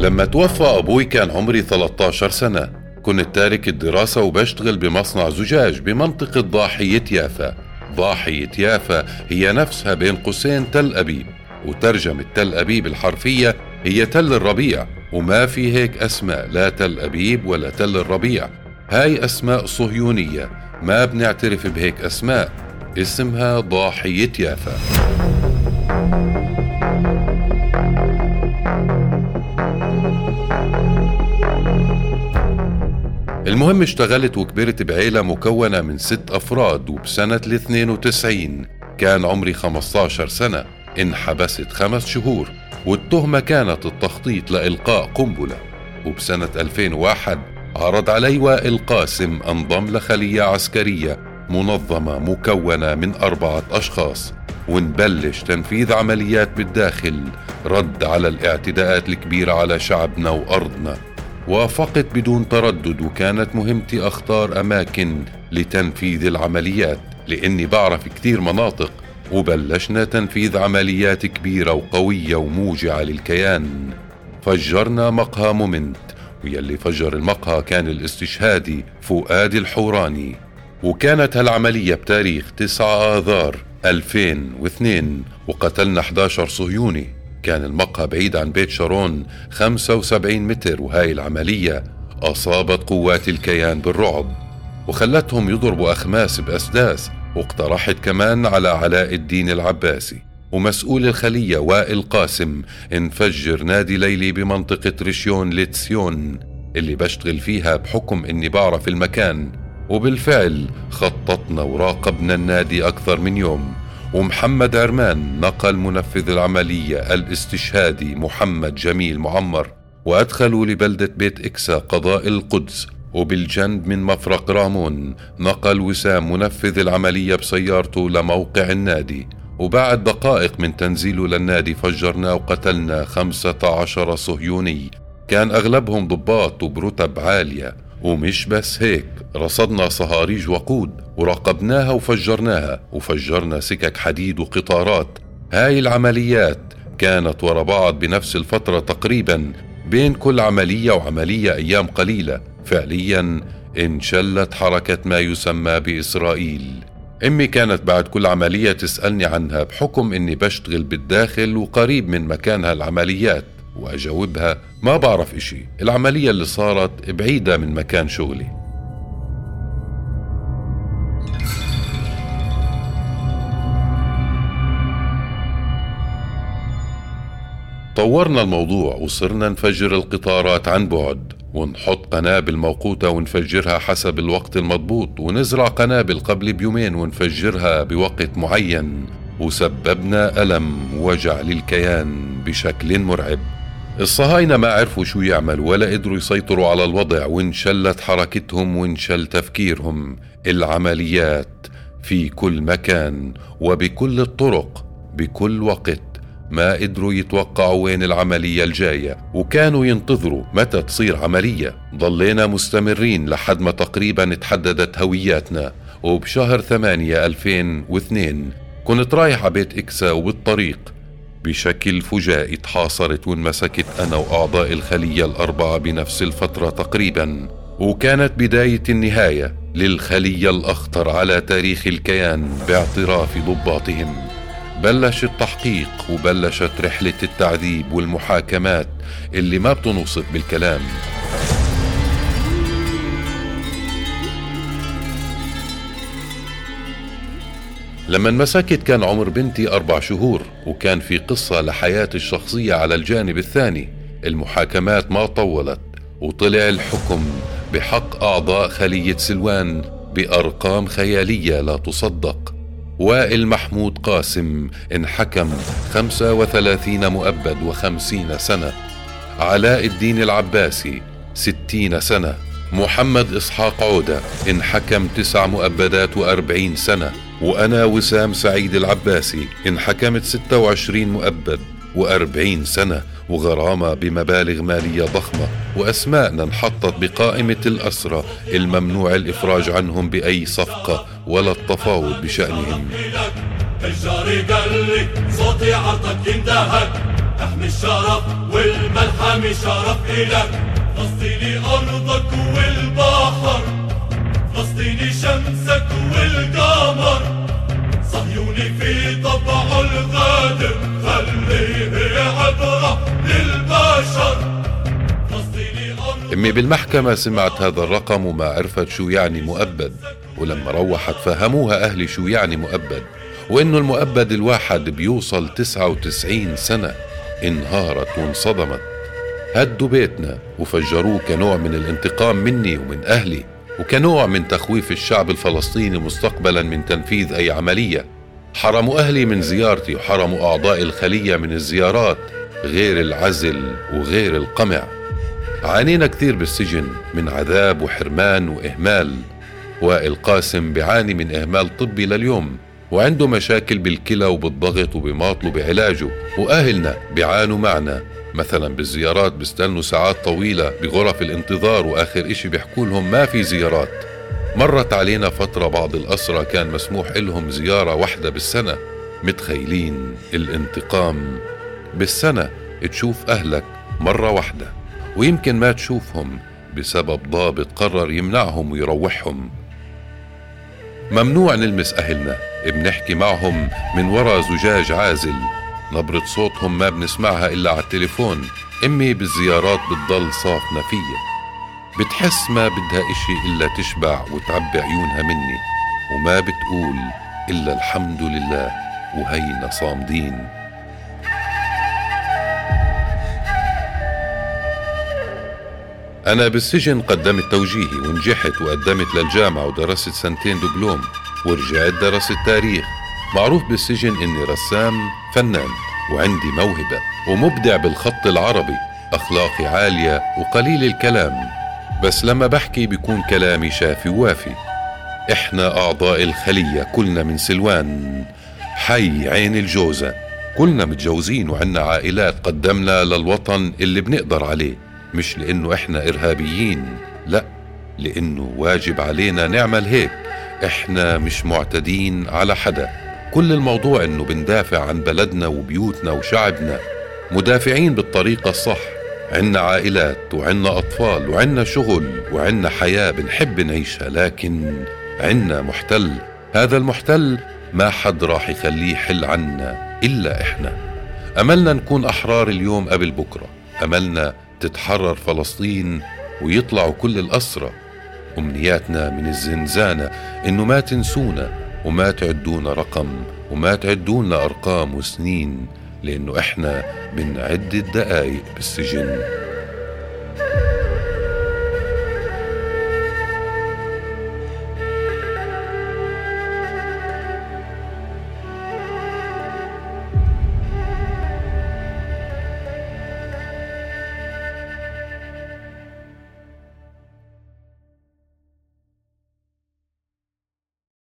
لما توفى أبوي كان عمري 13 سنة. كنت تارك الدراسة وبشتغل بمصنع زجاج بمنطقة ضاحية يافا. ضاحية يافا هي نفسها بين قوسين تل أبيب وترجمة تل أبيب الحرفية هي تل الربيع وما في هيك أسماء لا تل أبيب ولا تل الربيع. هاي أسماء صهيونية ما بنعترف بهيك أسماء. اسمها ضاحية يافا. المهم اشتغلت وكبرت بعيلة مكونة من ست أفراد وبسنة ال 92 كان عمري 15 سنة انحبست خمس شهور والتهمة كانت التخطيط لإلقاء قنبلة. وبسنة 2001 عرض علي وائل قاسم أنضم لخلية عسكرية. منظمة مكونة من أربعة أشخاص. ونبلش تنفيذ عمليات بالداخل. رد على الاعتداءات الكبيرة على شعبنا وأرضنا. وافقت بدون تردد وكانت مهمتي أختار أماكن لتنفيذ العمليات لأني بعرف كتير مناطق. وبلشنا تنفيذ عمليات كبيرة وقوية وموجعة للكيان. فجرنا مقهى مومنت ويلي فجر المقهى كان الاستشهادي فؤاد الحوراني. وكانت هالعملية بتاريخ 9 آذار 2002 وقتلنا 11 صهيوني. كان المقهى بعيد عن بيت شارون 75 متر وهاي العملية أصابت قوات الكيان بالرعب وخلتهم يضربوا أخماس بأسداس واقترحت كمان على علاء الدين العباسي ومسؤول الخلية وائل قاسم انفجر نادي ليلي بمنطقة ريشيون ليتسيون اللي بشتغل فيها بحكم إني بعرف المكان. وبالفعل خططنا وراقبنا النادي أكثر من يوم. ومحمد عرمان نقل منفذ العملية الاستشهادي محمد جميل معمر. وأدخلوا لبلدة بيت إكسا قضاء القدس. وبالجنب من مفرق رامون نقل وسام منفذ العملية بسيارته لموقع النادي. وبعد دقائق من تنزيله للنادي فجرنا وقتلنا خمسة عشر صهيوني. كان أغلبهم ضباط وبرتب عالية. ومش بس هيك رصدنا صهاريج وقود وراقبناها وفجرناها وفجرنا سكك حديد وقطارات. هاي العمليات كانت ورا بعض بنفس الفترة تقريبا بين كل عملية وعملية أيام قليلة. فعليا انشلت حركة ما يسمى بإسرائيل. أمي كانت بعد كل عملية تسألني عنها بحكم إني بشتغل بالداخل وقريب من مكان هالعمليات وأجاوبها ما بعرف إشي. العملية اللي صارت بعيدة من مكان شغلي. طورنا الموضوع وصرنا نفجر القطارات عن بعد ونحط قنابل موقوتة ونفجرها حسب الوقت المضبوط ونزرع قنابل قبل بيومين ونفجرها بوقت معين وسببنا ألم ووجع للكيان بشكل مرعب. الصهاينة ما عرفوا شو يعملوا ولا قدروا يسيطروا على الوضع وانشلت حركتهم وانشل تفكيرهم. العمليات في كل مكان وبكل الطرق بكل وقت ما قدروا يتوقعوا وين العملية الجاية. وكانوا ينتظروا متى تصير عملية. ضلينا مستمرين لحد ما تقريبا تحددت هوياتنا. وبشهر ثمانية 2002 كنت رايح على بيت إكسا وبالطريق بشكل فجائي تحاصرت وانمسكت أنا وأعضاء الخلية الأربعة بنفس الفترة تقريبا. وكانت بداية النهاية للخلية الأخطر على تاريخ الكيان باعتراف ضباطهم. بلش التحقيق وبلشت رحلة التعذيب والمحاكمات اللي ما بتنوصف بالكلام. لما انمسكت كان عمر بنتي أربع شهور وكان في قصة لحياتي الشخصية على الجانب الثاني المحاكمات ما طولت وطلع الحكم بحق أعضاء خلية سلوان بأرقام خيالية لا تصدق. وائل محمود قاسم انحكم 35 مؤبد وخمسين سنة. علاء الدين العباسي ستين سنة. محمد إسحاق عودة انحكم تسع مؤبدات وأربعين سنة. وأنا وسام سعيد العباسي انحكمت 26 مؤبد وأربعين سنة. وغرامة بمبالغ مالية ضخمة. وأسماءنا انحطت بقائمة الأسرى الممنوع الإفراج عنهم بأي صفقة ولا التفاوض بشأنهم. الجاري قال لي صوتي عرضك يندهك أحمي الشرف والملحمة شرف إلك فلسطيني أرضك والبحر فلسطيني شمسك والقمر. صهيوني في طبعه الغادر خليه عبرة للبشر. امي بالمحكمة سمعت هذا الرقم وما عرفت شو يعني مؤبد. ولما روحت فهموها أهلي شو يعني مؤبد. وإنه المؤبد الواحد بيوصل 99 سنة انهارت وانصدمت. هدوا بيتنا وفجروه كنوع من الانتقام مني ومن أهلي وكنوع من تخويف الشعب الفلسطيني مستقبلا من تنفيذ أي عملية. حرموا أهلي من زيارتي وحرموا أعضاء الخلية من الزيارات غير العزل وغير القمع. عانينا كثير بالسجن من عذاب وحرمان وإهمال. وائل قاسم بيعاني من إهمال طبي لليوم وعنده مشاكل بالكلى وبالضغط وبماطله بعلاجه. وأهلنا بيعانوا معنا. مثلا بالزيارات بيستنوا ساعات طويلة بغرف الانتظار وآخر إشي بيحكوا لهم ما في زيارات. مرت علينا فترة بعض الأسرى كان مسموح لهم زيارة واحدة بالسنة. متخيلين الانتقام بالسنة؟ تشوف أهلك مرة واحدة ويمكن ما تشوفهم بسبب ضابط قرر يمنعهم ويروحهم. ممنوع نلمس أهلنا بنحكي معهم من وراء زجاج عازل. نبرة صوتهم ما بنسمعها إلا على التليفون. أمي بالزيارات بتضل صاف نفية بتحس ما بدها إشي إلا تشبع وتعبي عيونها مني. وما بتقول إلا الحمد لله وهينا صامدين. أنا بالسجن قدمت توجيهي ونجحت وقدمت للجامعة ودرست سنتين دبلوم ورجعت درست تاريخ. معروف بالسجن إني رسام فنان وعندي موهبة ومبدع بالخط العربي أخلاقي عالية وقليل الكلام. بس لما بحكي بيكون كلامي شافي ووافي. إحنا أعضاء الخلية كلنا من سلوان. حي عين الجوزة. كلنا متجوزين وعنا عائلات قدمنا للوطن اللي بنقدر عليه. مش لأنه إحنا إرهابيين لا لأنه واجب علينا نعمل هيك. إحنا مش معتدين على حدا. كل الموضوع إنه بندافع عن بلدنا وبيوتنا وشعبنا مدافعين بالطريقة الصح. عنا عائلات وعنا أطفال وعنا شغل وعنا حياة بنحب نعيشها لكن عنا محتل. هذا المحتل ما حد راح يخليه يحل عنا إلا إحنا. أملنا نكون أحرار اليوم قبل بكرة. أملنا تتحرر فلسطين ويطلعوا كل الأسرى أمنياتنا من الزنزانة إنه ما تنسونا. وما تعدونا رقم وما تعدونا أرقام وسنين لأنه إحنا بنعد الدقايق بالسجن.